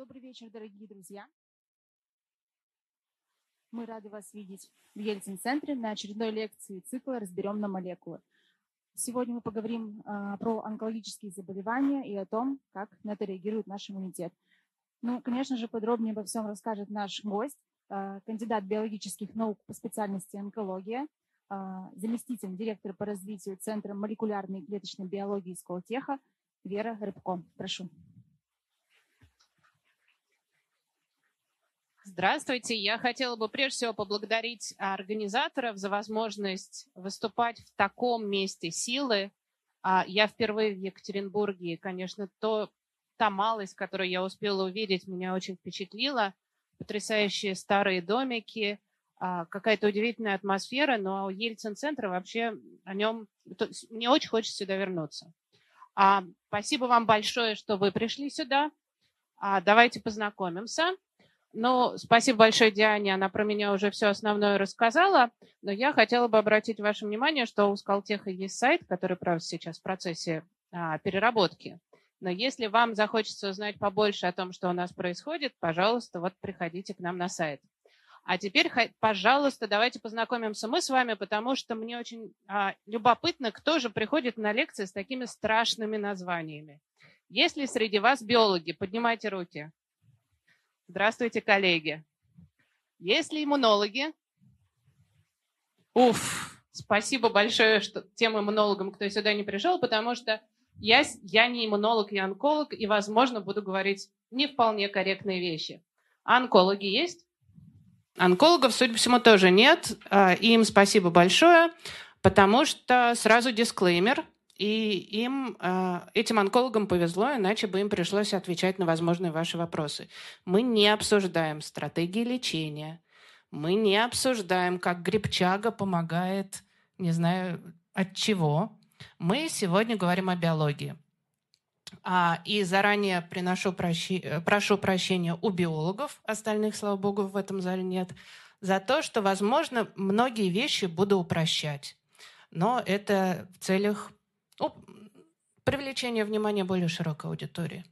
Добрый вечер, дорогие друзья. Мы рады вас видеть в Ельцин-центре на очередной лекции цикла «Разберем на молекулы». Сегодня мы поговорим а, про онкологические заболевания и о том, как на это реагирует наш иммунитет. Ну, конечно же, подробнее обо всем расскажет наш гость, а, кандидат биологических наук по специальности онкология, а, заместитель директора по развитию Центра молекулярной и клеточной биологии Сколтеха Вера Рыбко. Прошу. Здравствуйте. Я хотела бы прежде всего поблагодарить организаторов за возможность выступать в таком месте силы. А, я впервые в Екатеринбурге, и, конечно, то, та малость, которую я успела увидеть, меня очень впечатлила. Потрясающие старые домики, а, какая-то удивительная атмосфера, но Ельцин-центр вообще о нем... Мне очень хочется сюда вернуться. А, спасибо вам большое, что вы пришли сюда. Давайте познакомимся. Ну, спасибо большое Диане, она про меня уже все основное рассказала, но я хотела бы обратить ваше внимание, что у Скалтеха есть сайт, который, правда, сейчас в процессе а, переработки. Но если вам захочется узнать побольше о том, что у нас происходит, пожалуйста, вот приходите к нам на сайт. А теперь, пожалуйста, давайте познакомимся мы с вами, потому что мне очень а, любопытно, кто же приходит на лекции с такими страшными названиями. Если среди вас биологи, поднимайте руки. Здравствуйте, коллеги. Есть ли иммунологи? Уф, спасибо большое что, тем иммунологам, кто сюда не пришел, потому что я, я не иммунолог, я онколог, и, возможно, буду говорить не вполне корректные вещи. А онкологи есть? Онкологов, судя по всему, тоже нет. А, им спасибо большое, потому что сразу дисклеймер – и им, а, этим онкологам повезло, иначе бы им пришлось отвечать на возможные ваши вопросы. Мы не обсуждаем стратегии лечения, мы не обсуждаем, как грибчага помогает, не знаю, от чего. Мы сегодня говорим о биологии. А, и заранее приношу прощи, прошу прощения у биологов, остальных, слава богу, в этом зале нет, за то, что, возможно, многие вещи буду упрощать. Но это в целях ну, привлечение внимания более широкой аудитории.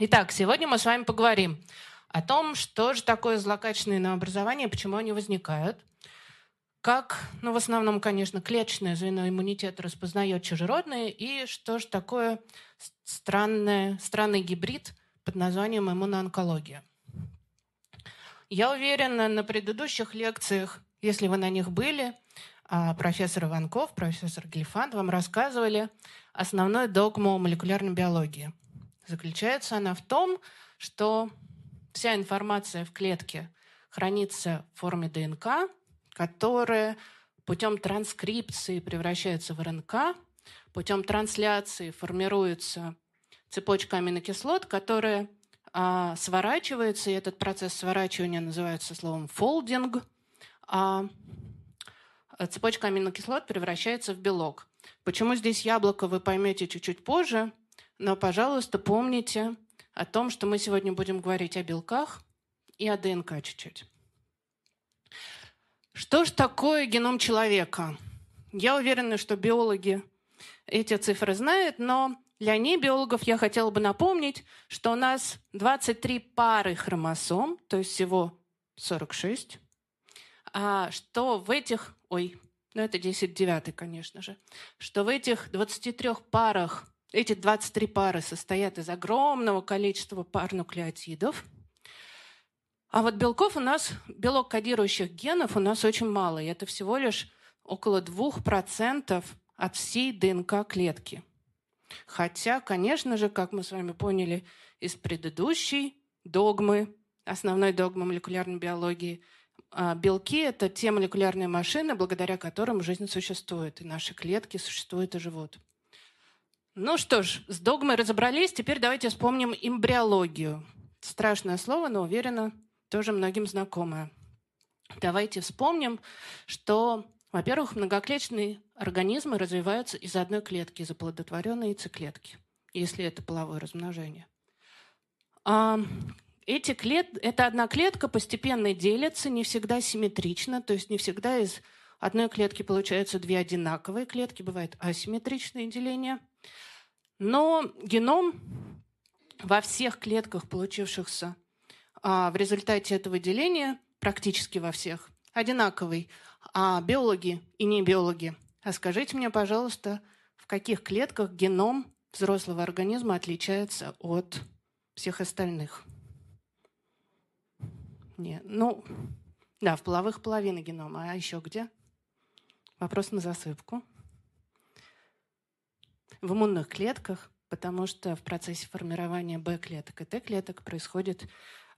Итак, сегодня мы с вами поговорим о том, что же такое злокачественные новообразования, почему они возникают, как, ну, в основном, конечно, клеточное звено иммунитета распознает чужеродные, и что же такое странное, странный гибрид под названием иммуноонкология. Я уверена, на предыдущих лекциях, если вы на них были, профессор Иванков, профессор Гельфанд вам рассказывали основную догму молекулярной биологии. Заключается она в том, что вся информация в клетке хранится в форме ДНК, которая путем транскрипции превращается в РНК, путем трансляции формируется цепочка аминокислот, которая а, сворачивается, и этот процесс сворачивания называется словом фолдинг. А, цепочка аминокислот превращается в белок. Почему здесь яблоко, вы поймете чуть-чуть позже, но, пожалуйста, помните о том, что мы сегодня будем говорить о белках и о ДНК чуть-чуть. Что же такое геном человека? Я уверена, что биологи эти цифры знают, но для небиологов я хотела бы напомнить, что у нас 23 пары хромосом, то есть всего 46, а что в этих ой, ну это 10 девятый, конечно же, что в этих 23 парах, эти 23 пары состоят из огромного количества пар нуклеотидов, а вот белков у нас, белок кодирующих генов у нас очень мало, и это всего лишь около 2% от всей ДНК клетки. Хотя, конечно же, как мы с вами поняли из предыдущей догмы, основной догмы молекулярной биологии – белки – это те молекулярные машины, благодаря которым жизнь существует, и наши клетки существуют и живут. Ну что ж, с догмой разобрались, теперь давайте вспомним эмбриологию. Страшное слово, но уверена, тоже многим знакомое. Давайте вспомним, что, во-первых, многоклеточные организмы развиваются из одной клетки, из оплодотворенной яйцеклетки, если это половое размножение. А эти клет... Эта одна клетка постепенно делится, не всегда симметрично, то есть не всегда из одной клетки получаются две одинаковые клетки, бывает асимметричное деление. Но геном во всех клетках, получившихся а, в результате этого деления, практически во всех, одинаковый. А биологи и не биологи. А скажите мне, пожалуйста, в каких клетках геном взрослого организма отличается от всех остальных? Нет, ну, да, в половых половина генома. А еще где? Вопрос на засыпку. В иммунных клетках, потому что в процессе формирования Б-клеток и Т-клеток происходит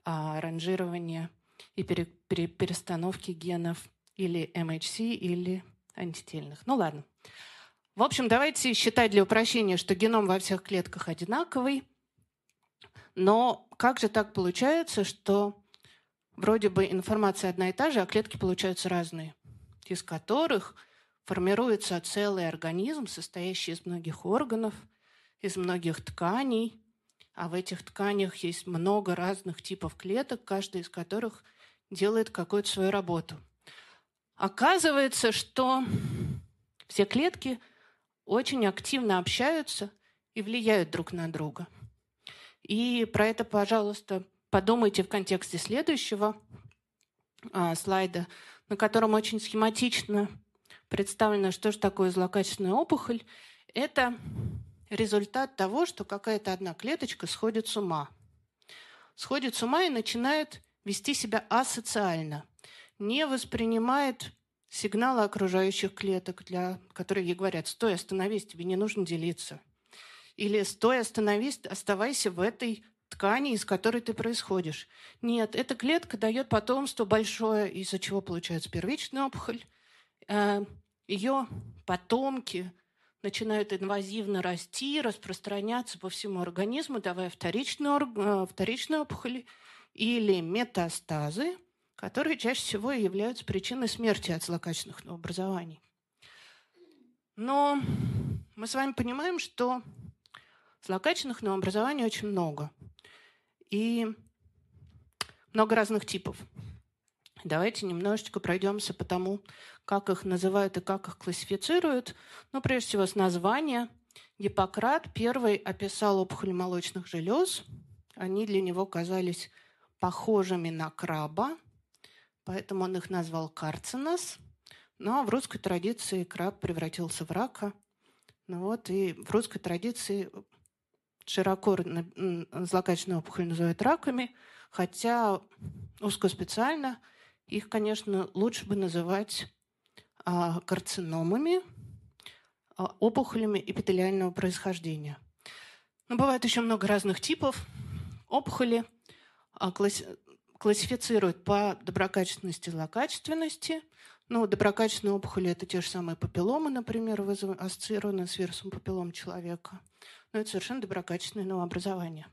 а, ранжирование и пере, пере, перестановки генов или MHC, или антительных. Ну ладно. В общем, давайте считать для упрощения, что геном во всех клетках одинаковый. Но как же так получается, что вроде бы информация одна и та же, а клетки получаются разные, из которых формируется целый организм, состоящий из многих органов, из многих тканей, а в этих тканях есть много разных типов клеток, каждая из которых делает какую-то свою работу. Оказывается, что все клетки очень активно общаются и влияют друг на друга. И про это, пожалуйста, подумайте в контексте следующего а, слайда, на котором очень схематично представлено, что же такое злокачественная опухоль. Это результат того, что какая-то одна клеточка сходит с ума. Сходит с ума и начинает вести себя асоциально, не воспринимает сигналы окружающих клеток, для которые ей говорят, стой, остановись, тебе не нужно делиться. Или стой, остановись, оставайся в этой ткани, из которой ты происходишь. Нет, эта клетка дает потомство большое, из-за чего получается первичная опухоль. Э, Ее потомки начинают инвазивно расти, распространяться по всему организму, давая вторичные, э, вторичные опухоли или метастазы, которые чаще всего являются причиной смерти от злокачественных новообразований. Но мы с вами понимаем, что злокачественных новообразований очень много. И много разных типов. Давайте немножечко пройдемся по тому, как их называют и как их классифицируют. Ну, прежде всего, с названия. Гиппократ первый описал опухоль молочных желез. Они для него казались похожими на краба, поэтому он их назвал карцинос. Но в русской традиции краб превратился в рака. Ну вот, и в русской традиции широко злокачественную опухоль называют раками, хотя узкоспециально их, конечно, лучше бы называть а, карциномами, а, опухолями эпителиального происхождения. Но бывает еще много разных типов опухоли – а, классифицируют по доброкачественности и злокачественности. Ну, доброкачественные опухоли – это те же самые папилломы, например, ассоциированные с вирусом папиллом человека. Но это совершенно доброкачественные новообразования.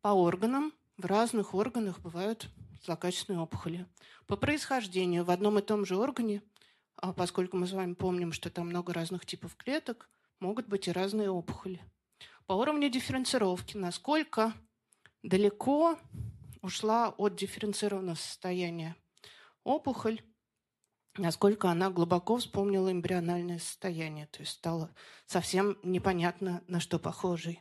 По органам, в разных органах бывают злокачественные опухоли. По происхождению в одном и том же органе, а поскольку мы с вами помним, что там много разных типов клеток, могут быть и разные опухоли. По уровню дифференцировки, насколько далеко ушла от дифференцированного состояния опухоль, насколько она глубоко вспомнила эмбриональное состояние, то есть стало совсем непонятно, на что похожей.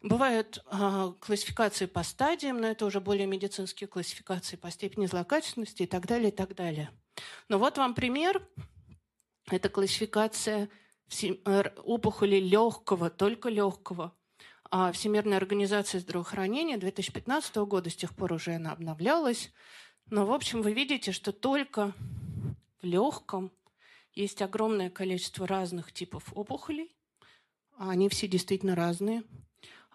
Бывают э, классификации по стадиям, но это уже более медицинские классификации по степени злокачественности и так далее, и так далее. Но вот вам пример. Это классификация опухоли легкого, только легкого а Всемирная организация здравоохранения 2015 года, с тех пор уже она обновлялась. Но, в общем, вы видите, что только в легком есть огромное количество разных типов опухолей. Они все действительно разные.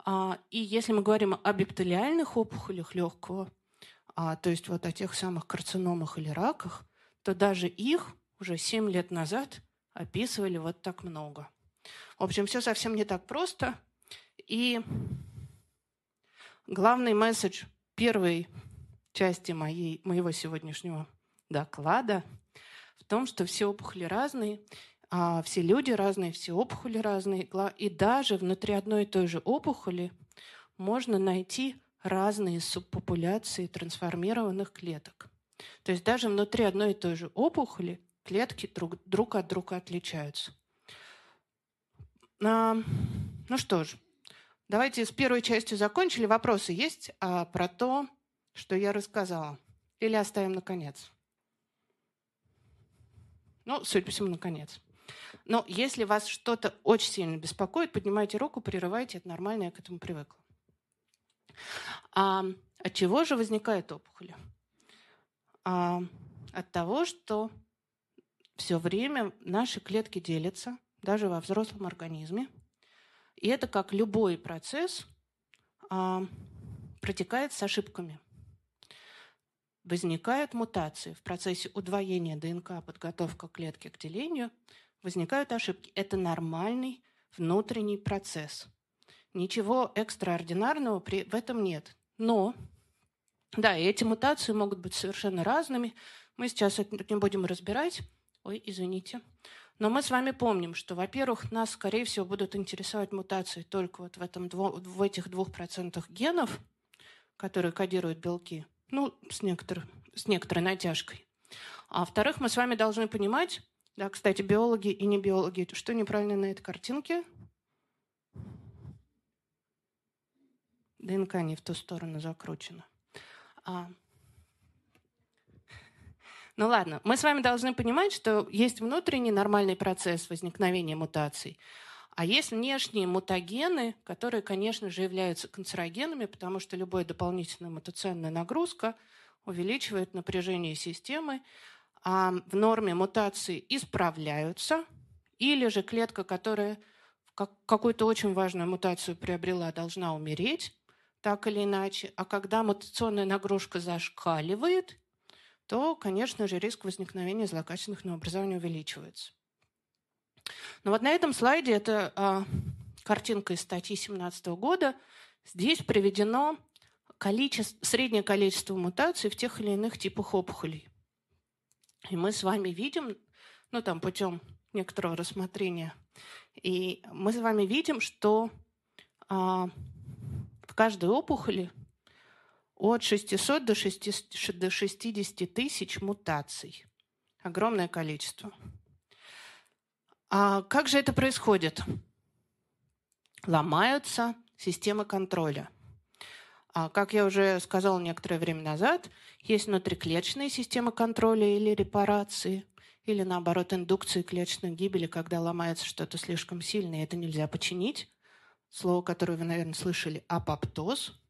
А, и если мы говорим об эпителиальных опухолях легкого, а, то есть вот о тех самых карциномах или раках, то даже их уже 7 лет назад описывали вот так много. В общем, все совсем не так просто – и главный месседж первой части моей, моего сегодняшнего доклада в том, что все опухоли разные, а все люди разные, все опухоли разные, и даже внутри одной и той же опухоли можно найти разные субпопуляции трансформированных клеток. То есть даже внутри одной и той же опухоли клетки друг, друг от друга отличаются. А, ну что ж, давайте с первой частью закончили. Вопросы есть а, про то, что я рассказала? Или оставим на конец? Ну, судя по всему, на конец. Но если вас что-то очень сильно беспокоит, поднимайте руку, прерывайте, это нормально, я к этому привыкла. А, от чего же возникает опухоль? А, от того, что все время наши клетки делятся, даже во взрослом организме. И это как любой процесс а, протекает с ошибками. Возникают мутации в процессе удвоения ДНК, подготовка клетки к делению, возникают ошибки. Это нормальный внутренний процесс. Ничего экстраординарного при, в этом нет. Но, да, и эти мутации могут быть совершенно разными. Мы сейчас это не будем разбирать. Ой, извините. Но мы с вами помним, что, во-первых, нас, скорее всего, будут интересовать мутации только вот в, этом, в этих двух процентах генов, которые кодируют белки, ну, с, некотор, с некоторой натяжкой. А во-вторых, мы с вами должны понимать, да, кстати, биологи и не биологи, что неправильно на этой картинке? ДНК не в ту сторону закручена. А, ну ладно, мы с вами должны понимать, что есть внутренний нормальный процесс возникновения мутаций, а есть внешние мутагены, которые, конечно же, являются канцерогенами, потому что любая дополнительная мутационная нагрузка увеличивает напряжение системы, а в норме мутации исправляются, или же клетка, которая какую-то очень важную мутацию приобрела, должна умереть, так или иначе. А когда мутационная нагрузка зашкаливает, то, конечно же, риск возникновения злокачественных новообразований увеличивается. Но вот на этом слайде это а, картинка из статьи 2017 года. Здесь приведено количество, среднее количество мутаций в тех или иных типах опухолей. И мы с вами видим, ну там путем некоторого рассмотрения, и мы с вами видим, что а, в каждой опухоли от 600 до 60 тысяч мутаций. Огромное количество. А как же это происходит? Ломаются системы контроля. А, как я уже сказала некоторое время назад, есть внутриклеточные системы контроля или репарации, или наоборот индукции клеточной гибели, когда ломается что-то слишком сильно, и это нельзя починить. Слово, которое вы, наверное, слышали, апоптоз –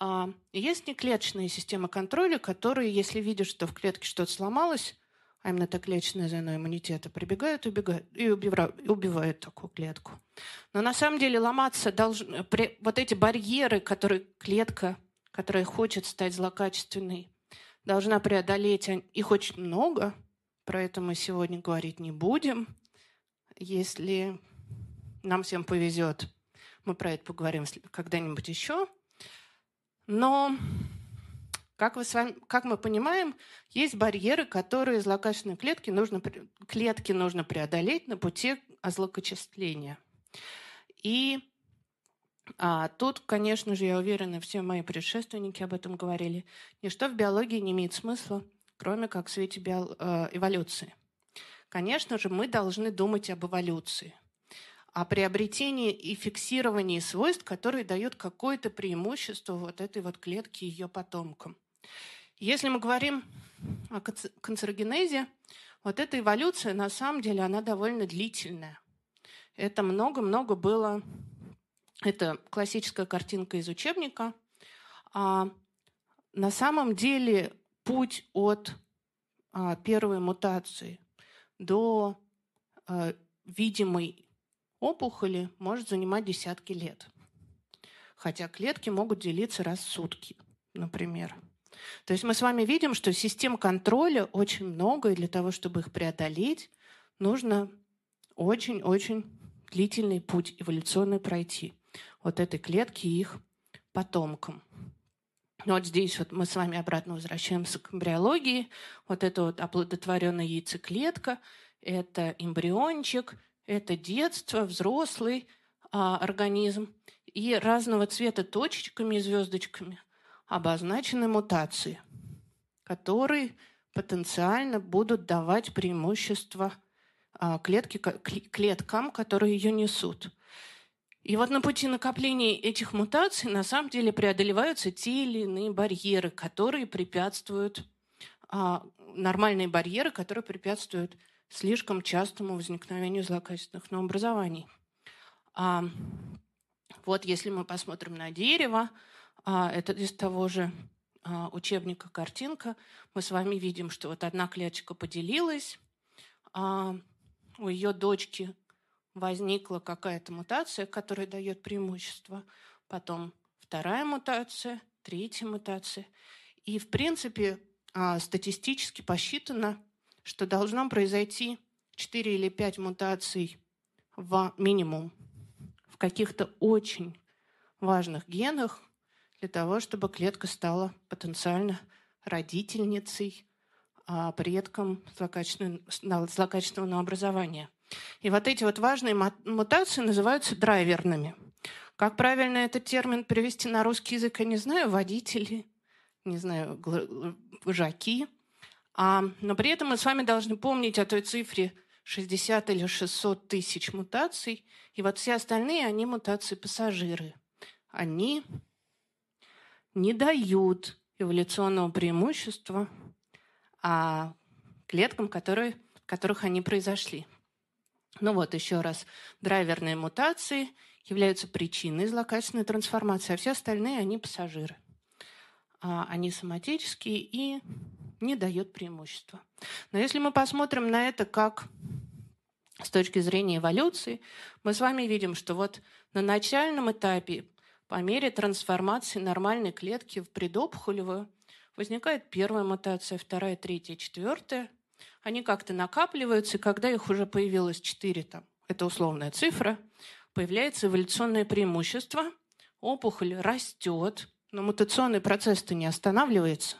а, есть неклеточные системы контроля, которые, если видят, что в клетке что-то сломалось, а именно это клеточное звено иммунитета, прибегают убегают, и убивают, и убивают такую клетку. Но на самом деле ломаться должны... Вот эти барьеры, которые клетка, которая хочет стать злокачественной, должна преодолеть, их очень много, про это мы сегодня говорить не будем. Если нам всем повезет, мы про это поговорим когда-нибудь еще. Но, как, вы с вами, как мы понимаем, есть барьеры, которые злокачественные клетки нужно, клетки нужно преодолеть на пути озлокочисления. И а, тут, конечно же, я уверена, все мои предшественники об этом говорили, ничто в биологии не имеет смысла, кроме как в свете био, э, эволюции. Конечно же, мы должны думать об эволюции – о приобретении и фиксировании свойств, которые дают какое-то преимущество вот этой вот клетке ее потомкам. Если мы говорим о канцерогенезе, вот эта эволюция, на самом деле, она довольно длительная. Это много-много было... Это классическая картинка из учебника. А на самом деле путь от а, первой мутации до а, видимой опухоли может занимать десятки лет. Хотя клетки могут делиться раз в сутки, например. То есть мы с вами видим, что систем контроля очень много, и для того, чтобы их преодолеть, нужно очень-очень длительный путь эволюционный пройти вот этой клетки и их потомкам. Вот здесь вот мы с вами обратно возвращаемся к эмбриологии. Вот это вот оплодотворенная яйцеклетка, это эмбриончик – это детство, взрослый а, организм и разного цвета точечками и звездочками обозначены мутации, которые потенциально будут давать преимущество а, клетки, клеткам, которые ее несут. И вот на пути накопления этих мутаций на самом деле преодолеваются те или иные барьеры, которые препятствуют, а, нормальные барьеры, которые препятствуют слишком частому возникновению злокачественных новообразований. А, вот если мы посмотрим на дерево, это из того же а, учебника картинка, мы с вами видим, что вот одна клеточка поделилась, а, у ее дочки возникла какая-то мутация, которая дает преимущество, потом вторая мутация, третья мутация. И, в принципе, а, статистически посчитано, что должно произойти 4 или 5 мутаций в минимум в каких-то очень важных генах для того, чтобы клетка стала потенциально родительницей, а предком злокачественного, образования. И вот эти вот важные мутации называются драйверными. Как правильно этот термин перевести на русский язык, я не знаю. Водители, не знаю, вожаки. А, но при этом мы с вами должны помнить о той цифре 60 или 600 тысяч мутаций. И вот все остальные, они мутации пассажиры. Они не дают эволюционного преимущества а клеткам, которые, в которых они произошли. Ну вот, еще раз, драйверные мутации являются причиной злокачественной трансформации, а все остальные, они пассажиры. А, они соматические и не дают преимущества. Но если мы посмотрим на это как с точки зрения эволюции, мы с вами видим, что вот на начальном этапе, по мере трансформации нормальной клетки в предопухолевую, возникает первая мутация, вторая, третья, четвертая – они как-то накапливаются, и когда их уже появилось 4, там, это условная цифра, появляется эволюционное преимущество, опухоль растет, но мутационный процесс-то не останавливается.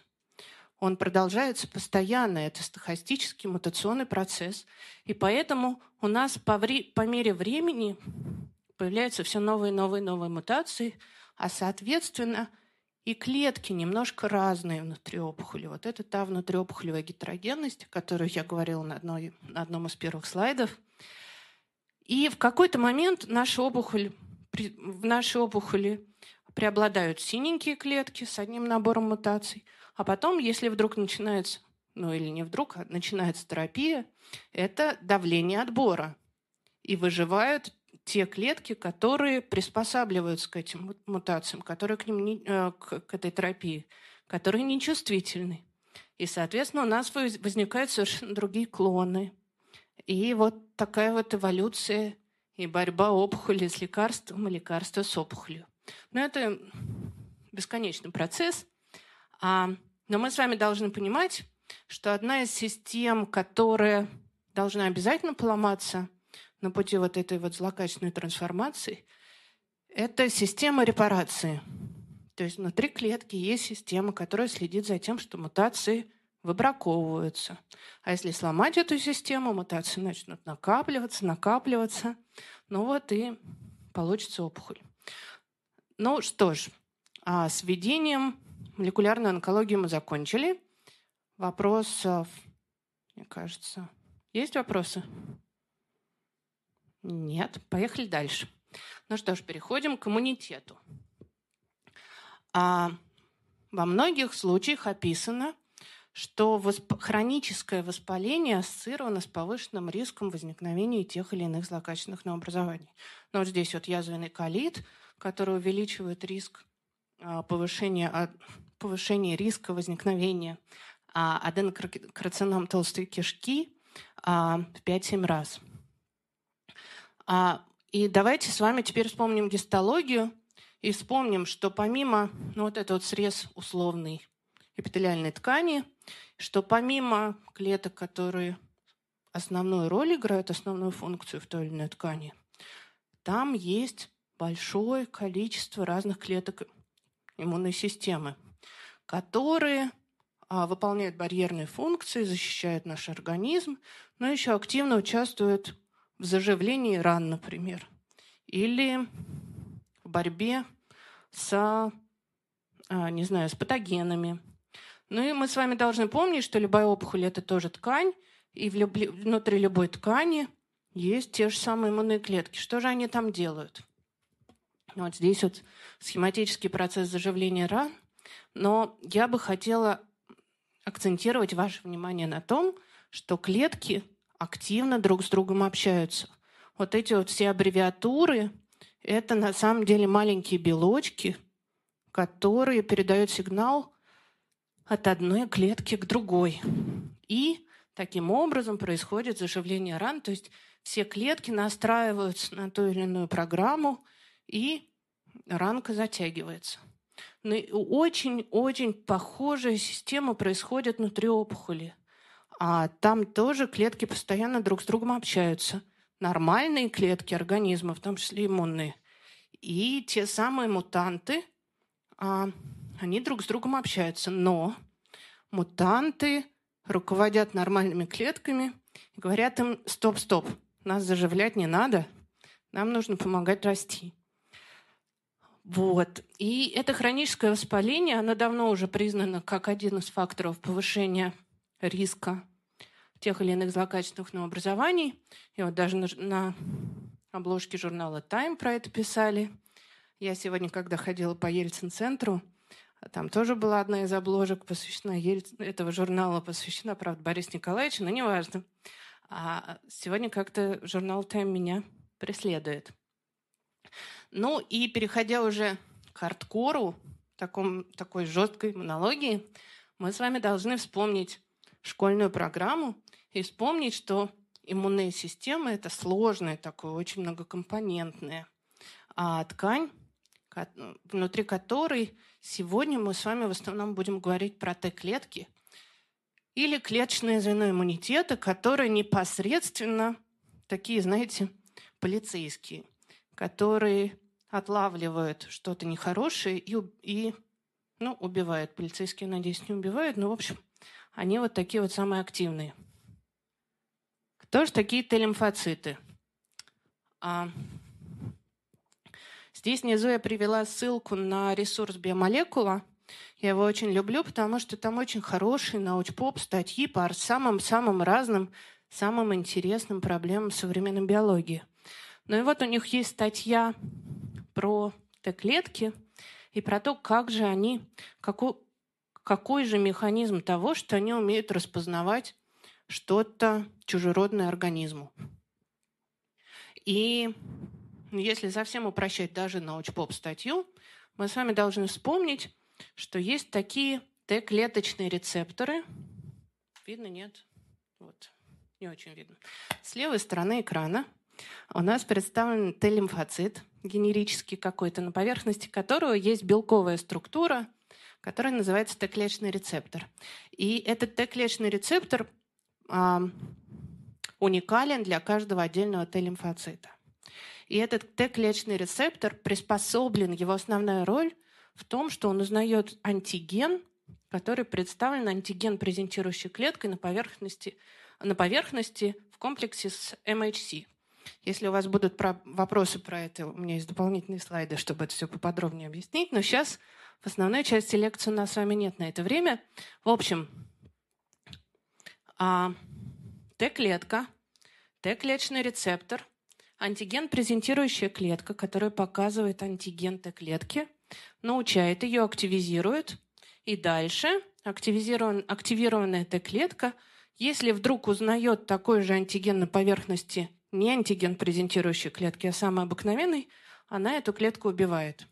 Он продолжается постоянно, это стохастический мутационный процесс. И поэтому у нас по, вре- по мере времени появляются все новые, новые, новые мутации, а соответственно и клетки немножко разные внутри опухоли. Вот это та внутриопухолевая гетерогенность, о которой я говорила на, одной, на одном из первых слайдов. И в какой-то момент наша опухоль, в нашей опухоли преобладают синенькие клетки с одним набором мутаций, а потом, если вдруг начинается, ну или не вдруг, а начинается терапия, это давление отбора. И выживают те клетки, которые приспосабливаются к этим мутациям, которые к, ним не, э, к, к этой терапии, которые нечувствительны. И, соответственно, у нас возникают совершенно другие клоны. И вот такая вот эволюция и борьба опухоли с лекарством и лекарства с опухолью. Но это бесконечный процесс. А, но мы с вами должны понимать, что одна из систем, которая должна обязательно поломаться – на пути вот этой вот злокачественной трансформации, это система репарации. То есть внутри клетки есть система, которая следит за тем, что мутации выбраковываются. А если сломать эту систему, мутации начнут накапливаться, накапливаться. Ну вот и получится опухоль. Ну что ж, а с введением молекулярной онкологии мы закончили. Вопросов, мне кажется, есть вопросы? Нет, поехали дальше. Ну что ж, переходим к иммунитету. А, во многих случаях описано, что восп... хроническое воспаление ассоциировано с повышенным риском возникновения тех или иных злокачественных новообразований. Но вот здесь вот язвенный колит, который увеличивает риск а, повышения, повышения риска возникновения а, аденокарцином толстой кишки а, в 5-7 раз. А, и давайте с вами теперь вспомним гистологию и вспомним, что помимо, ну вот этот вот срез условный эпителиальной ткани, что помимо клеток, которые основную роль играют, основную функцию в той или иной ткани, там есть большое количество разных клеток иммунной системы, которые а, выполняют барьерные функции, защищают наш организм, но еще активно участвуют в заживлении ран, например, или в борьбе с, а, не знаю, с патогенами. Ну и мы с вами должны помнить, что любая опухоль – это тоже ткань, и внутри любой ткани есть те же самые иммунные клетки. Что же они там делают? Вот здесь вот схематический процесс заживления ран. Но я бы хотела акцентировать ваше внимание на том, что клетки активно друг с другом общаются. Вот эти вот все аббревиатуры – это на самом деле маленькие белочки, которые передают сигнал от одной клетки к другой. И таким образом происходит заживление ран, то есть все клетки настраиваются на ту или иную программу, и ранка затягивается. Очень-очень похожая система происходит внутри опухоли. А там тоже клетки постоянно друг с другом общаются. Нормальные клетки организма, в том числе иммунные. И те самые мутанты, а, они друг с другом общаются. Но мутанты руководят нормальными клетками и говорят им, стоп-стоп, нас заживлять не надо, нам нужно помогать расти. Вот. И это хроническое воспаление, оно давно уже признано как один из факторов повышения риска тех или иных злокачественных новообразований. И вот даже на, на обложке журнала Time про это писали. Я сегодня, когда ходила по Ельцин-центру, там тоже была одна из обложек, посвящена Ельцин, этого журнала, посвящена, правда, Борису Николаевичу, но неважно. А сегодня как-то журнал Time меня преследует. Ну и переходя уже к хардкору, таком, такой жесткой монологии, мы с вами должны вспомнить школьную программу и вспомнить, что иммунная система – это сложная, такое, очень многокомпонентная а ткань, внутри которой сегодня мы с вами в основном будем говорить про Т-клетки или клеточное звено иммунитета, которые непосредственно такие, знаете, полицейские, которые отлавливают что-то нехорошее и, и ну, убивают. Полицейские, надеюсь, не убивают, но, в общем, они вот такие вот самые активные. Кто же такие Т-лимфоциты? А, Здесь внизу я привела ссылку на ресурс биомолекула. Я его очень люблю, потому что там очень хорошие научпоп статьи по самым-самым разным, самым интересным проблемам современной биологии. Ну и вот у них есть статья про Т-клетки и про то, как же они, какой, какой же механизм того, что они умеют распознавать что-то чужеродное организму. И если совсем упрощать даже научпоп статью, мы с вами должны вспомнить, что есть такие Т-клеточные рецепторы. Видно, нет? Вот, не очень видно. С левой стороны экрана у нас представлен Т-лимфоцит, генерический какой-то, на поверхности которого есть белковая структура, которая называется Т-клеточный рецептор. И этот Т-клеточный рецептор а, уникален для каждого отдельного Т-лимфоцита. И этот Т-клеточный рецептор приспособлен, его основная роль в том, что он узнает антиген, который представлен антиген, презентирующей клеткой на поверхности, на поверхности в комплексе с MHC. Если у вас будут про вопросы про это, у меня есть дополнительные слайды, чтобы это все поподробнее объяснить. Но сейчас в основной части лекции у нас с вами нет на это время. В общем, а, Т-клетка, Т-клеточный рецептор – Антиген – презентирующая клетка, которая показывает антиген Т-клетки, научает ее, активизирует, и дальше активизирован, активированная Т-клетка, если вдруг узнает такой же антиген на поверхности не антиген презентирующей клетки, а самый обыкновенный, она эту клетку убивает.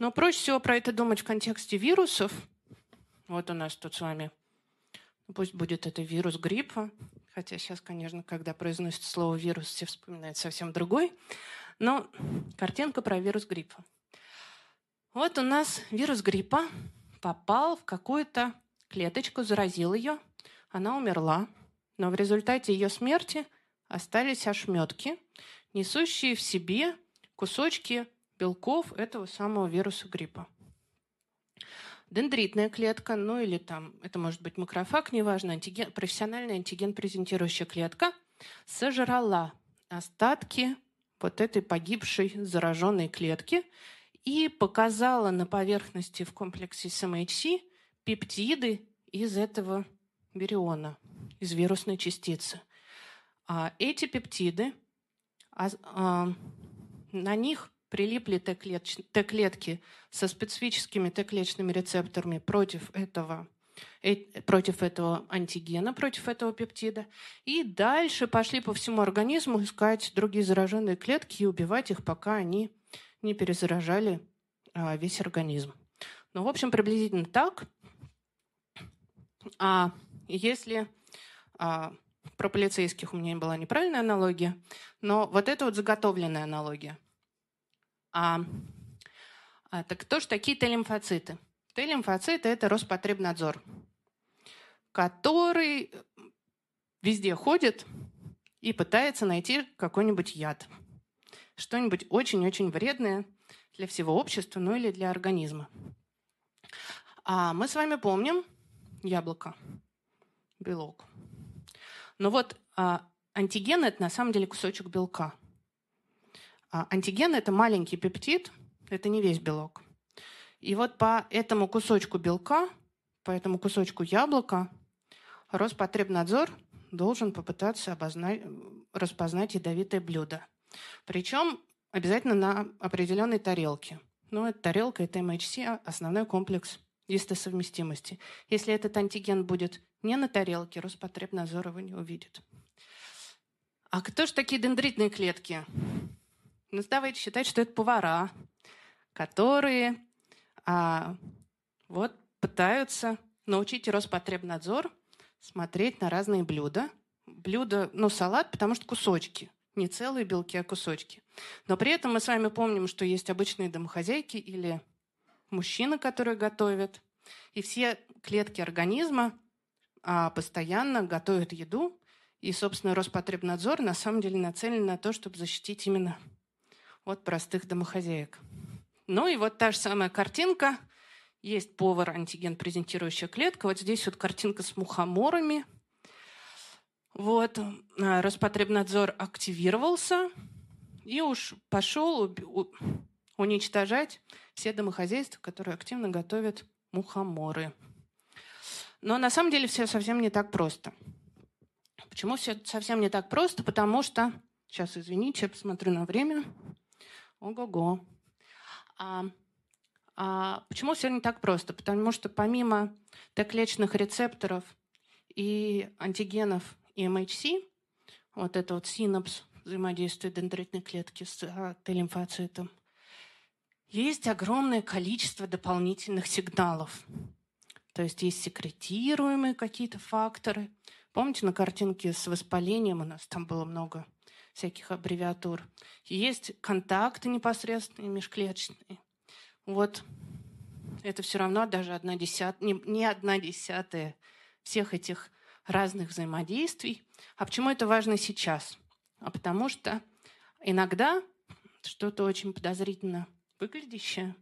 Но проще всего про это думать в контексте вирусов. Вот у нас тут с вами, пусть будет это вирус гриппа, хотя сейчас, конечно, когда произносят слово «вирус», все вспоминают совсем другой. Но картинка про вирус гриппа. Вот у нас вирус гриппа попал в какую-то клеточку, заразил ее, она умерла, но в результате ее смерти остались ошметки, несущие в себе кусочки белков этого самого вируса гриппа дендритная клетка, ну или там, это может быть макрофаг, неважно, антиген, профессиональная антиген-презентирующая клетка, сожрала остатки вот этой погибшей зараженной клетки и показала на поверхности в комплексе МХС пептиды из этого вириона, из вирусной частицы. А эти пептиды, а, а, на них прилипли Т-клетки со специфическими Т-клеточными рецепторами против этого, э, против этого антигена, против этого пептида. И дальше пошли по всему организму искать другие зараженные клетки и убивать их, пока они не перезаражали а, весь организм. Ну, в общем, приблизительно так. А если а, про полицейских у меня была неправильная аналогия, но вот это вот заготовленная аналогия. А, а, так кто же такие Т-лимфоциты? Т-лимфоциты – это Роспотребнадзор, который везде ходит и пытается найти какой-нибудь яд. Что-нибудь очень-очень вредное для всего общества, ну или для организма. А мы с вами помним яблоко, белок. Но вот а, антиген – это на самом деле кусочек белка. А антиген – это маленький пептид, это не весь белок. И вот по этому кусочку белка, по этому кусочку яблока Роспотребнадзор должен попытаться обознать, распознать ядовитое блюдо. Причем обязательно на определенной тарелке. Ну, эта тарелка – это MHC, основной комплекс гистосовместимости. Если этот антиген будет не на тарелке, Роспотребнадзор его не увидит. А кто же такие дендритные клетки? Ну, давайте считать, что это повара, которые а, вот пытаются научить Роспотребнадзор смотреть на разные блюда. Блюда, ну, салат, потому что кусочки. Не целые белки, а кусочки. Но при этом мы с вами помним, что есть обычные домохозяйки или мужчины, которые готовят. И все клетки организма а, постоянно готовят еду. И, собственно, Роспотребнадзор на самом деле нацелен на то, чтобы защитить именно от простых домохозяек. Ну и вот та же самая картинка. Есть повар, антиген, презентирующая клетка. Вот здесь вот картинка с мухоморами. Вот. А, Роспотребнадзор активировался и уж пошел уничтожать все домохозяйства, которые активно готовят мухоморы. Но на самом деле все совсем не так просто. Почему все совсем не так просто? Потому что... Сейчас, извините, я посмотрю на время. Ого-го. А, а, почему все не так просто? Потому что помимо Т-клеточных рецепторов и антигенов и MHC, вот это вот синапс, взаимодействие дендритной клетки с а, Т-лимфоцитом, есть огромное количество дополнительных сигналов. То есть есть секретируемые какие-то факторы. Помните, на картинке с воспалением у нас там было много всяких аббревиатур. Есть контакты непосредственные, межклеточные. Вот это все равно даже одна десятая, не, не одна десятая всех этих разных взаимодействий. А почему это важно сейчас? А потому что иногда что-то очень подозрительно выглядящее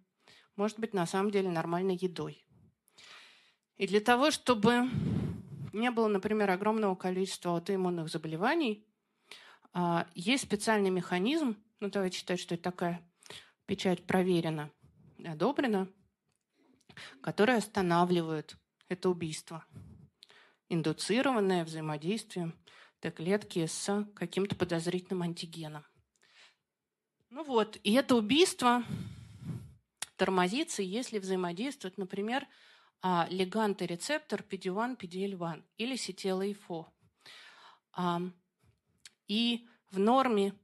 может быть на самом деле нормальной едой. И для того, чтобы не было, например, огромного количества аутоиммунных заболеваний, есть специальный механизм, ну давайте считать, что это такая печать проверена, одобрена, которая останавливает это убийство, индуцированное взаимодействием Т-клетки с каким-то подозрительным антигеном. Ну вот, и это убийство тормозится, если взаимодействует, например, а, легант и рецептор PD-1, PDL-1 или CTLA-4. И в норме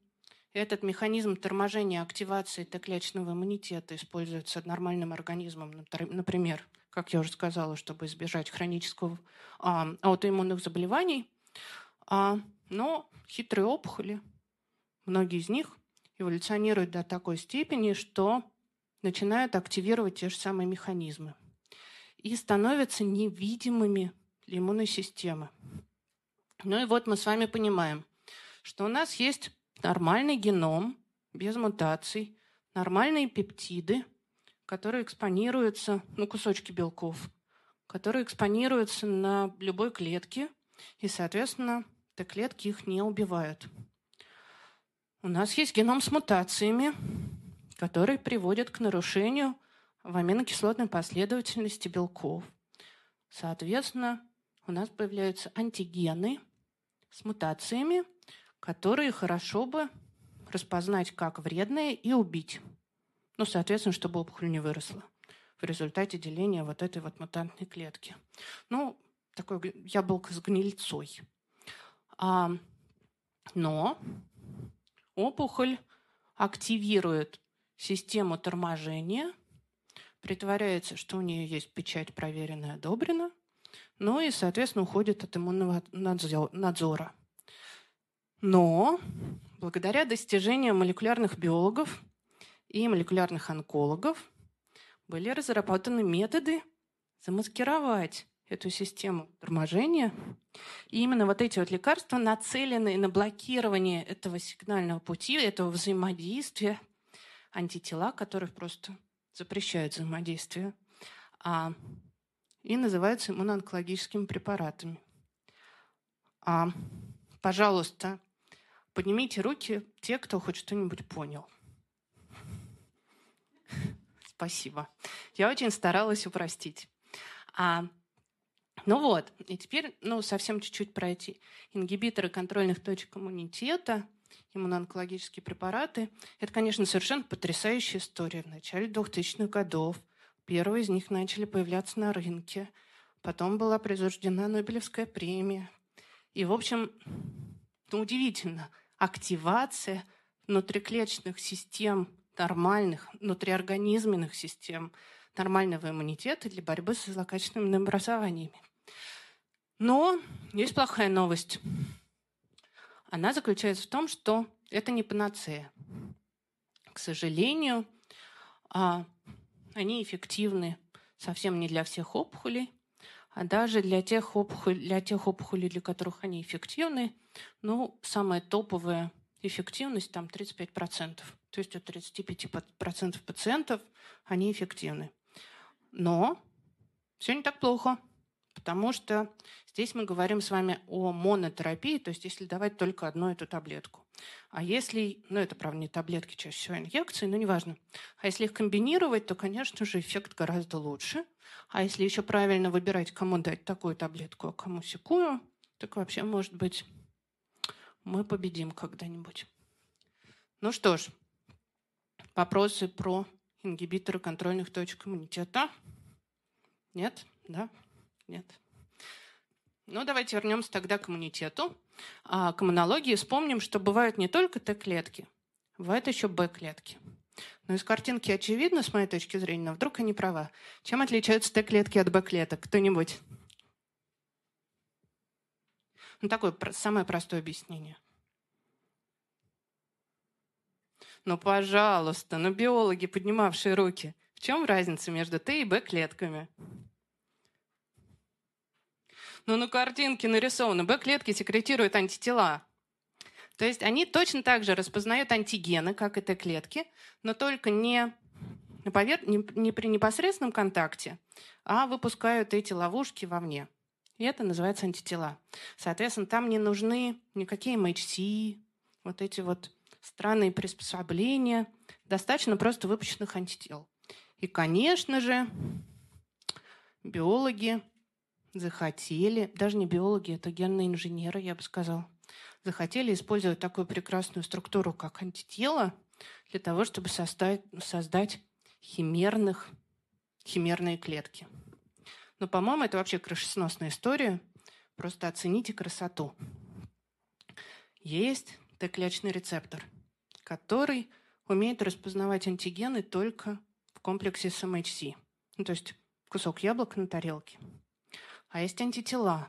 этот механизм торможения активации Т-клеточного иммунитета используется нормальным организмом, например, как я уже сказала, чтобы избежать хронического а, аутоиммунных заболеваний. А, но хитрые опухоли, многие из них эволюционируют до такой степени, что начинают активировать те же самые механизмы и становятся невидимыми для иммунной системы. Ну и вот мы с вами понимаем, что у нас есть нормальный геном без мутаций, нормальные пептиды, которые экспонируются, ну, кусочки белков, которые экспонируются на любой клетке, и, соответственно, Т-клетки их не убивают. У нас есть геном с мутациями, который приводит к нарушению в аминокислотной последовательности белков. Соответственно, у нас появляются антигены с мутациями, которые хорошо бы распознать как вредные и убить. Ну, соответственно, чтобы опухоль не выросла в результате деления вот этой вот мутантной клетки. Ну, такое яблоко с гнильцой. А, но опухоль активирует систему торможения, притворяется, что у нее есть печать проверенная, одобрена, ну и, соответственно, уходит от иммунного надзора. Но благодаря достижениям молекулярных биологов и молекулярных онкологов были разработаны методы замаскировать эту систему торможения. И именно вот эти вот лекарства нацелены на блокирование этого сигнального пути, этого взаимодействия, антитела, которые просто запрещают взаимодействие, а, и называются иммуноонкологическими препаратами. А, пожалуйста, поднимите руки те, кто хоть что-нибудь понял. Спасибо. Я очень старалась упростить. А, ну вот, и теперь, ну, совсем чуть-чуть про эти ингибиторы контрольных точек иммунитета, иммуноонкологические препараты. Это, конечно, совершенно потрясающая история. В начале 2000-х годов первые из них начали появляться на рынке. Потом была присуждена Нобелевская премия. И, в общем, ну, удивительно, активация внутриклеточных систем нормальных, внутриорганизменных систем нормального иммунитета для борьбы с злокачественными образованиями. Но есть плохая новость. Она заключается в том, что это не панацея. К сожалению, а, они эффективны совсем не для всех опухолей, а даже для тех опухолей, для тех опухолей, для которых они эффективны, ну, самая топовая эффективность там 35%. То есть у 35% пациентов они эффективны. Но все не так плохо, потому что здесь мы говорим с вами о монотерапии, то есть если давать только одну эту таблетку. А если, ну это, правда, не таблетки, чаще всего инъекции, но неважно. А если их комбинировать, то, конечно же, эффект гораздо лучше. А если еще правильно выбирать, кому дать такую таблетку, а кому секую, так вообще, может быть, мы победим когда-нибудь. Ну что ж, вопросы про ингибиторы контрольных точек иммунитета? Нет? Да? Нет? Ну, давайте вернемся тогда к иммунитету. А, к иммунологии вспомним, что бывают не только Т-клетки, бывают еще Б-клетки. Но из картинки очевидно, с моей точки зрения, но вдруг они права. Чем отличаются Т-клетки от Б-клеток? Кто-нибудь? Ну, такое самое простое объяснение. Ну, пожалуйста, ну, биологи, поднимавшие руки. В чем разница между Т и Б клетками? Ну, на картинке нарисовано. Б-клетки секретируют антитела. То есть они точно так же распознают антигены, как и Т-клетки, но только не, повер... не, при непосредственном контакте, а выпускают эти ловушки вовне. И это называется антитела. Соответственно, там не нужны никакие MHC, вот эти вот странные приспособления. Достаточно просто выпущенных антител. И, конечно же, биологи захотели, даже не биологи, это генные инженеры, я бы сказала, захотели использовать такую прекрасную структуру, как антитело, для того, чтобы создать, создать химерных, химерные клетки. Но, по-моему, это вообще крышесносная история. Просто оцените красоту. Есть Т-клеточный рецептор, который умеет распознавать антигены только в комплексе с MHC. Ну, то есть кусок яблока на тарелке. А есть антитела,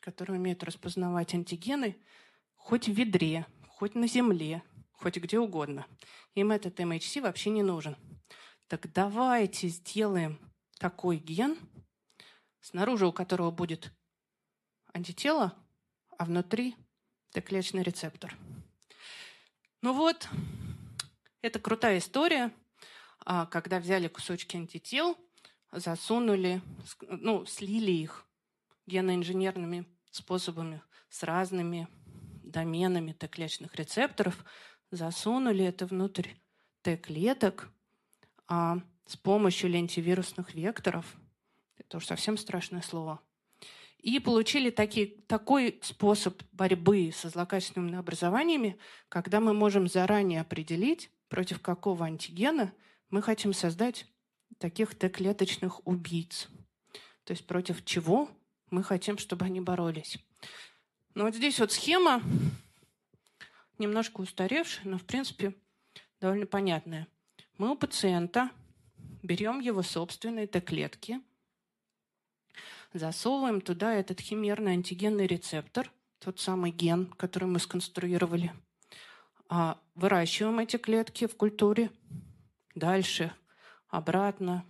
которые умеют распознавать антигены хоть в ведре, хоть на земле, хоть где угодно. Им этот MHC вообще не нужен. Так давайте сделаем такой ген, снаружи у которого будет антитело, а внутри Т-клеточный рецептор. Ну вот, это крутая история, а, когда взяли кусочки антител, засунули, ну, слили их геноинженерными способами с разными доменами Т-клеточных рецепторов, засунули это внутрь Т-клеток а с помощью лентивирусных векторов, это уж совсем страшное слово, и получили таки, такой способ борьбы со злокачественными образованиями, когда мы можем заранее определить, против какого антигена мы хотим создать таких Т-клеточных убийц. То есть против чего мы хотим, чтобы они боролись. Но вот здесь вот схема немножко устаревшая, но в принципе довольно понятная. Мы у пациента берем его собственные Т-клетки, засовываем туда этот химерный антигенный рецептор, тот самый ген, который мы сконструировали, а выращиваем эти клетки в культуре, дальше, обратно.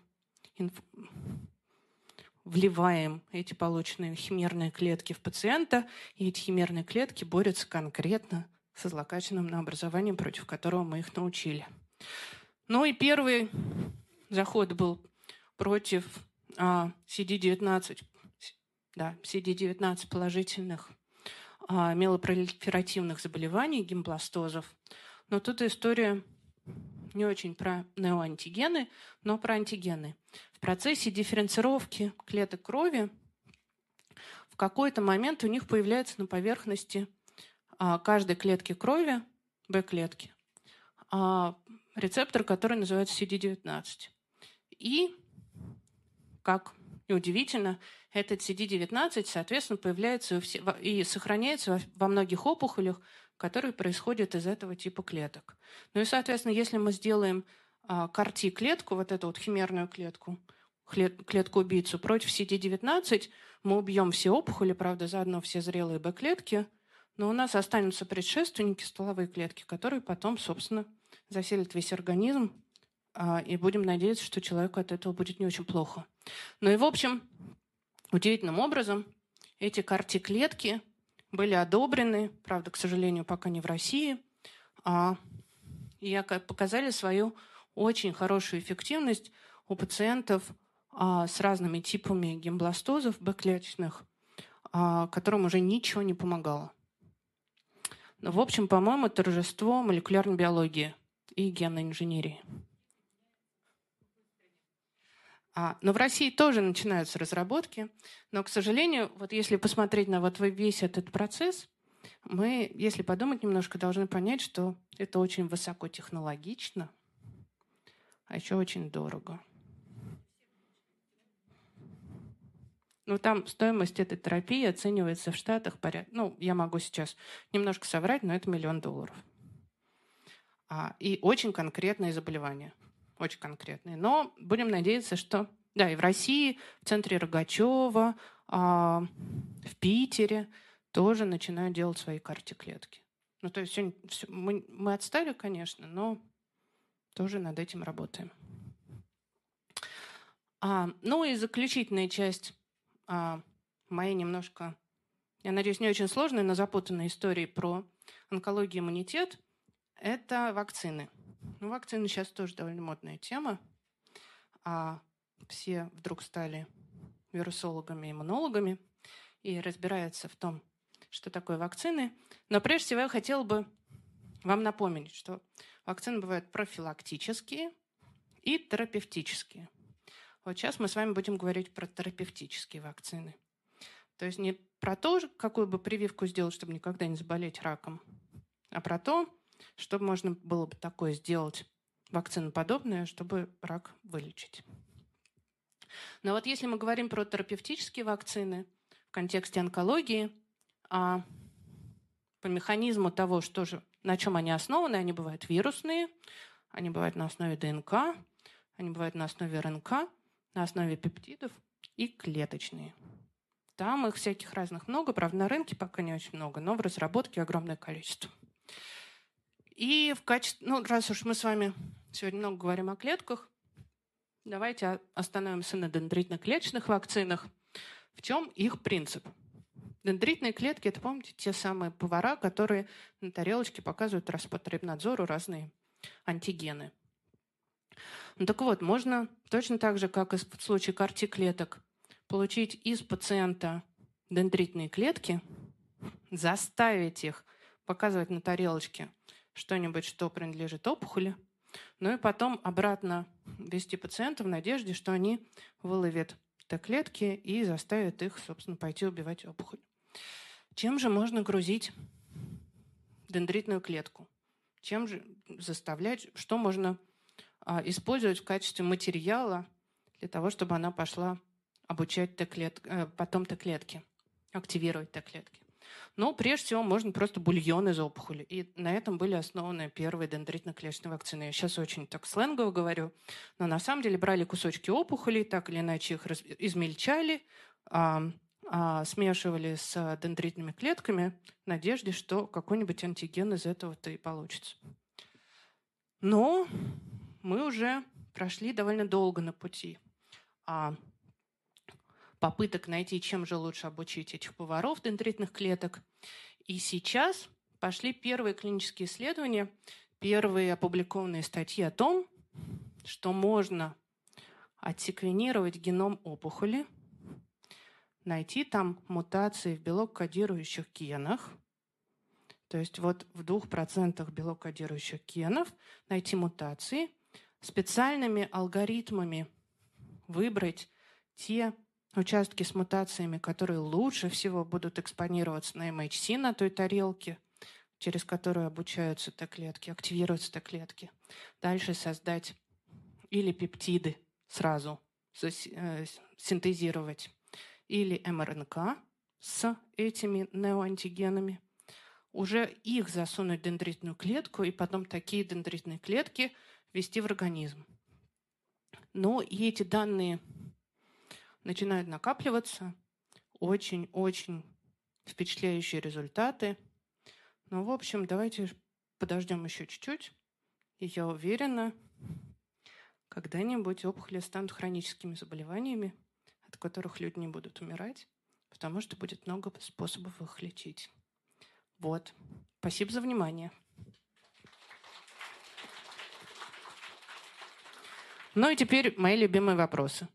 Вливаем эти полученные химерные клетки в пациента, и эти химерные клетки борются конкретно со злокачественным наобразованием, против которого мы их научили. Ну и первый заход был против а, CD19, да, CD19 положительных а, мелопролиферативных заболеваний, гемобластозов. Но тут история не очень про неоантигены, но про антигены. В процессе дифференцировки клеток крови в какой-то момент у них появляется на поверхности а, каждой клетки крови, Б-клетки, а, рецептор, который называется CD19. И, как неудивительно, этот CD19, соответственно, появляется и сохраняется во многих опухолях, которые происходят из этого типа клеток. Ну и, соответственно, если мы сделаем CAR-T-клетку, вот эту вот химерную клетку, клетку-убийцу против CD19, мы убьем все опухоли, правда, заодно все зрелые Б-клетки, но у нас останутся предшественники, стволовые клетки, которые потом, собственно, заселят весь организм, а, и будем надеяться, что человеку от этого будет не очень плохо. Ну и, в общем, удивительным образом эти CAR-T-клетки были одобрены, правда, к сожалению, пока не в России, а и показали свою очень хорошую эффективность у пациентов а, с разными типами гембластозов бэклеточных, а, которым уже ничего не помогало. Но, в общем, по-моему, торжество молекулярной биологии и генной инженерии. А, но в России тоже начинаются разработки, но, к сожалению, вот если посмотреть на вот весь этот процесс, мы, если подумать немножко, должны понять, что это очень высокотехнологично, а еще очень дорого. Ну, там стоимость этой терапии оценивается в Штатах порядка... Ну, я могу сейчас немножко соврать, но это миллион долларов. А, и очень конкретные заболевания – очень конкретные. Но будем надеяться, что... Да, и в России, в центре Рогачева, а, в Питере тоже начинают делать свои карте-клетки. Ну, то есть все, мы, мы отстали, конечно, но тоже над этим работаем. А, ну и заключительная часть а, моей немножко, я надеюсь, не очень сложной, но запутанной истории про онкологию и иммунитет – это вакцины – ну, вакцины сейчас тоже довольно модная тема. А все вдруг стали вирусологами, иммунологами и разбираются в том, что такое вакцины. Но прежде всего я хотела бы вам напомнить, что вакцины бывают профилактические и терапевтические. Вот сейчас мы с вами будем говорить про терапевтические вакцины. То есть не про то, какую бы прививку сделать, чтобы никогда не заболеть раком, а про то, что можно было бы такое сделать вакциноподобное, чтобы рак вылечить? Но вот если мы говорим про терапевтические вакцины в контексте онкологии, а по механизму того, что же, на чем они основаны, они бывают вирусные, они бывают на основе ДНК, они бывают на основе РНК, на основе пептидов и клеточные. Там их всяких разных много, правда, на рынке пока не очень много, но в разработке огромное количество. И в качестве, ну, раз уж мы с вами сегодня много говорим о клетках, давайте остановимся на дендритно-клеточных вакцинах. В чем их принцип? Дендритные клетки – это, помните, те самые повара, которые на тарелочке показывают Роспотребнадзору разные антигены. Ну так вот, можно точно так же, как и в случае карти клеток, получить из пациента дендритные клетки, заставить их показывать на тарелочке что-нибудь, что принадлежит опухоли, ну и потом обратно вести пациента в надежде, что они выловят Т-клетки и заставят их, собственно, пойти убивать опухоль. Чем же можно грузить дендритную клетку? Чем же заставлять, что можно а, использовать в качестве материала для того, чтобы она пошла обучать Т-клет... Э, потом Т-клетки, активировать Т-клетки. Но прежде всего можно просто бульон из опухоли. И на этом были основаны первые дендритно-клеточные вакцины. Я сейчас очень так сленгово говорю, но на самом деле брали кусочки опухоли, так или иначе их измельчали, а, смешивали с дендритными клетками в надежде, что какой-нибудь антиген из этого-то и получится. Но мы уже прошли довольно долго на пути а, попыток найти, чем же лучше обучить этих поваров дендритных клеток. И сейчас пошли первые клинические исследования, первые опубликованные статьи о том, что можно отсеквенировать геном опухоли, найти там мутации в белок-кодирующих генах, то есть вот в двух процентах белок-кодирующих генов найти мутации, специальными алгоритмами выбрать те участки с мутациями, которые лучше всего будут экспонироваться на MHC, на той тарелке, через которую обучаются Т-клетки, активируются Т-клетки. Дальше создать или пептиды сразу э, синтезировать, или МРНК с этими неоантигенами, уже их засунуть в дендритную клетку и потом такие дендритные клетки ввести в организм. Но и эти данные начинают накапливаться. Очень-очень впечатляющие результаты. Ну, в общем, давайте подождем еще чуть-чуть. И я уверена, когда-нибудь опухоли станут хроническими заболеваниями, которых люди не будут умирать, потому что будет много способов их лечить. Вот. Спасибо за внимание. Ну и теперь мои любимые вопросы.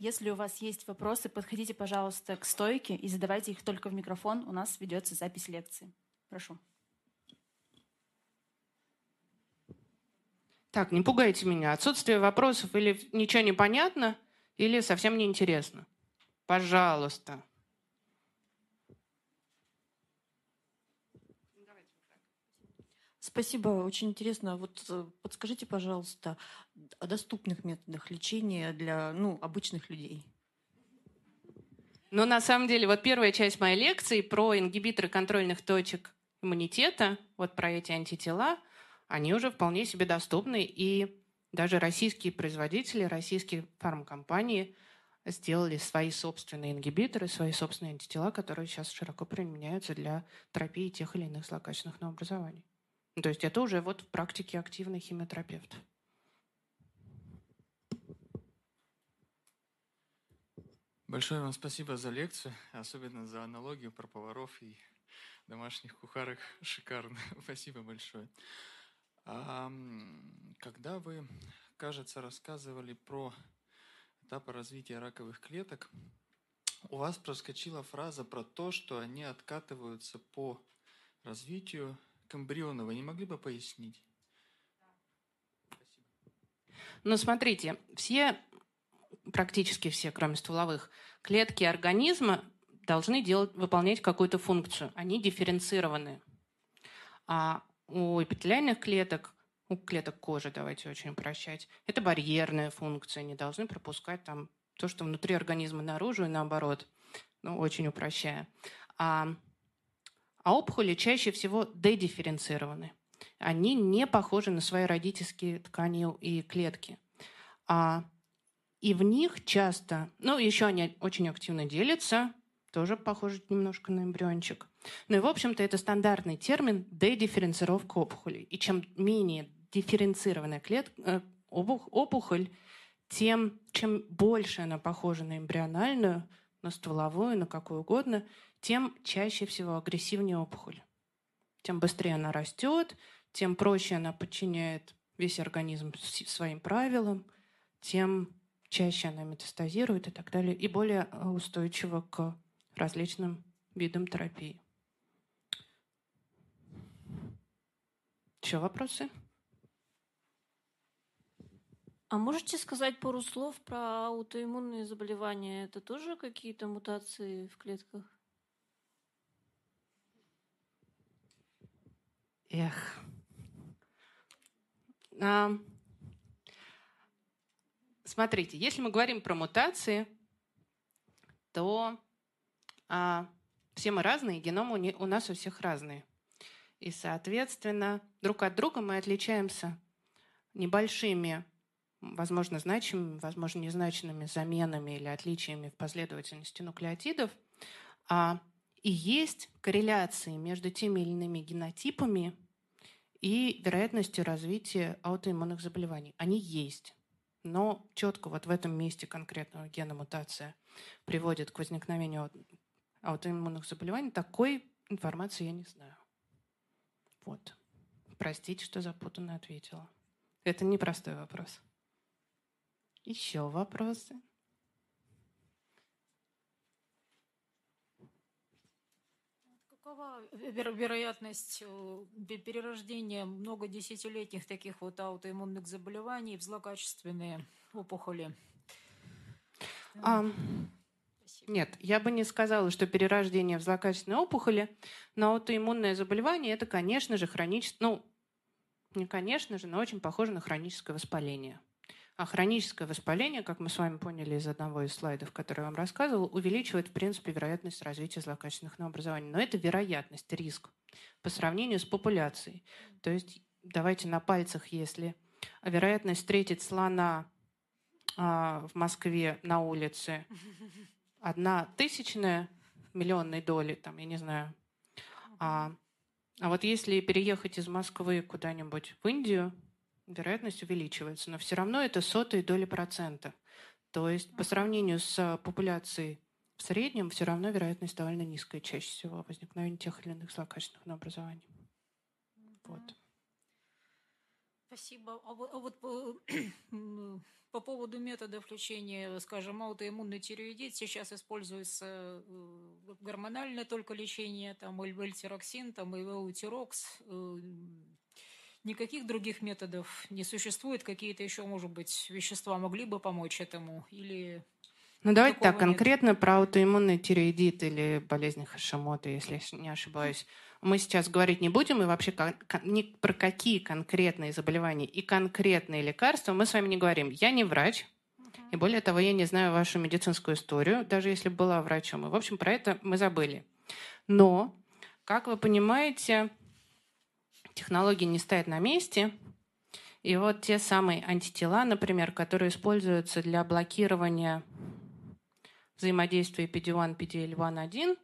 Если у вас есть вопросы, подходите, пожалуйста, к стойке и задавайте их только в микрофон. У нас ведется запись лекции. Прошу. Так, не пугайте меня. Отсутствие вопросов или ничего не понятно, или совсем неинтересно. Пожалуйста. Спасибо, очень интересно. Вот э, подскажите, пожалуйста, о доступных методах лечения для ну, обычных людей. Ну, на самом деле, вот первая часть моей лекции про ингибиторы контрольных точек иммунитета, вот про эти антитела, они уже вполне себе доступны, и даже российские производители, российские фармкомпании сделали свои собственные ингибиторы, свои собственные антитела, которые сейчас широко применяются для терапии тех или иных злокачественных новообразований. Ну, то есть это уже вот в практике активный химиотерапевт. Большое вам спасибо за лекцию, особенно за аналогию про поваров и домашних кухарок. Шикарно. Спасибо большое. Когда вы, кажется, рассказывали про этапы развития раковых клеток, у вас проскочила фраза про то, что они откатываются по развитию к эмбриону. Вы не могли бы пояснить? Ну, смотрите, все, практически все, кроме стволовых, клетки организма должны делать, выполнять какую-то функцию. Они дифференцированы. А у эпителиальных клеток, у клеток кожи, давайте очень упрощать, это барьерная функция. Они должны пропускать там то, что внутри организма наружу и наоборот. Ну, очень упрощая. А а опухоли чаще всего дедифференцированы. Они не похожи на свои родительские ткани и клетки. А, и в них часто, ну, еще они очень активно делятся, тоже похожи немножко на эмбриончик. Ну и, в общем-то, это стандартный термин дедифференцировка опухолей. И чем менее дифференцированная клетка, э, опухоль, тем чем больше она похожа на эмбриональную, на стволовую, на какую угодно, тем чаще всего агрессивнее опухоль. Тем быстрее она растет, тем проще она подчиняет весь организм своим правилам, тем чаще она метастазирует и так далее, и более устойчива к различным видам терапии. Еще вопросы? А можете сказать пару слов про аутоиммунные заболевания? Это тоже какие-то мутации в клетках? Эх. А, смотрите, если мы говорим про мутации, то а, все мы разные, геном у нас у всех разные. И, соответственно, друг от друга мы отличаемся небольшими, возможно, значимыми, возможно, незначительными заменами или отличиями в последовательности нуклеотидов. А, и есть корреляции между теми или иными генотипами и вероятностью развития аутоиммунных заболеваний. Они есть. Но четко вот в этом месте конкретного гена мутация приводит к возникновению аутоиммунных заболеваний, такой информации я не знаю. Вот. Простите, что запутанно ответила. Это непростой вопрос. Еще вопросы? Какова веро- вероятность э, перерождения многодесятилетних таких вот аутоиммунных заболеваний в злокачественные опухоли? А, нет, я бы не сказала, что перерождение в злокачественные опухоли, но аутоиммунное заболевание – это, конечно же, хроническое, ну, не конечно же, но очень похоже на хроническое воспаление. А хроническое воспаление, как мы с вами поняли из одного из слайдов, который я вам рассказывал, увеличивает, в принципе, вероятность развития злокачественных новообразований. Но это вероятность, риск по сравнению с популяцией. То есть давайте на пальцах, если вероятность встретить слона а, в Москве на улице одна тысячная миллионной доли, там, я не знаю. А, а вот если переехать из Москвы куда-нибудь в Индию, вероятность увеличивается, но все равно это сотые доли процента. То есть по сравнению с популяцией в среднем все равно вероятность довольно низкая чаще всего возникновения тех или иных злокачественных образований. Вот. Спасибо. А вот, а вот По поводу методов лечения, скажем, аутоиммунный тиреоидит сейчас используется э, гормональное только лечение, там эльвельтироксин, там эвелутирокс. Э, никаких других методов не существует? Какие-то еще, может быть, вещества могли бы помочь этому? Или ну, давайте так, конкретно нет? про аутоиммунный тиреоидит или болезнь Хашимота, если я не ошибаюсь мы сейчас говорить не будем, и вообще ни про какие конкретные заболевания и конкретные лекарства мы с вами не говорим. Я не врач, и более того, я не знаю вашу медицинскую историю, даже если была врачом. И, в общем, про это мы забыли. Но, как вы понимаете, технологии не стоят на месте. И вот те самые антитела, например, которые используются для блокирования взаимодействия PD-1, PD-L1-1,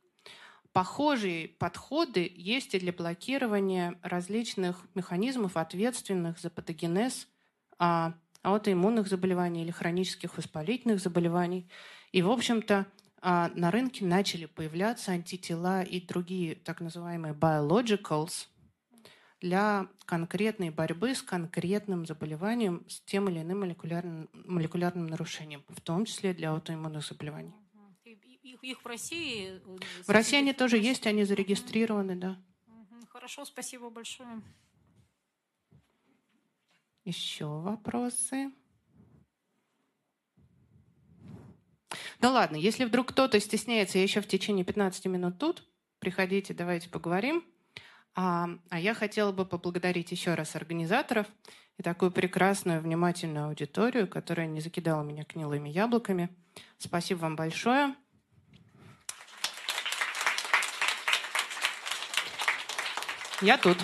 Похожие подходы есть и для блокирования различных механизмов, ответственных за патогенез а, аутоиммунных заболеваний или хронических воспалительных заболеваний. И, в общем-то, а, на рынке начали появляться антитела и другие так называемые biologicals для конкретной борьбы с конкретным заболеванием, с тем или иным молекулярным, молекулярным нарушением, в том числе для аутоиммунных заболеваний их, их в России... Э, в России они тоже есть, они зарегистрированы, да. Хорошо, спасибо большое. Еще вопросы? Ну ладно, если вдруг кто-то стесняется, я еще в течение 15 минут тут, приходите, давайте поговорим. А, а я хотела бы поблагодарить еще раз организаторов и такую прекрасную, внимательную аудиторию, которая не закидала меня гнилыми яблоками. Спасибо вам большое. Я тут.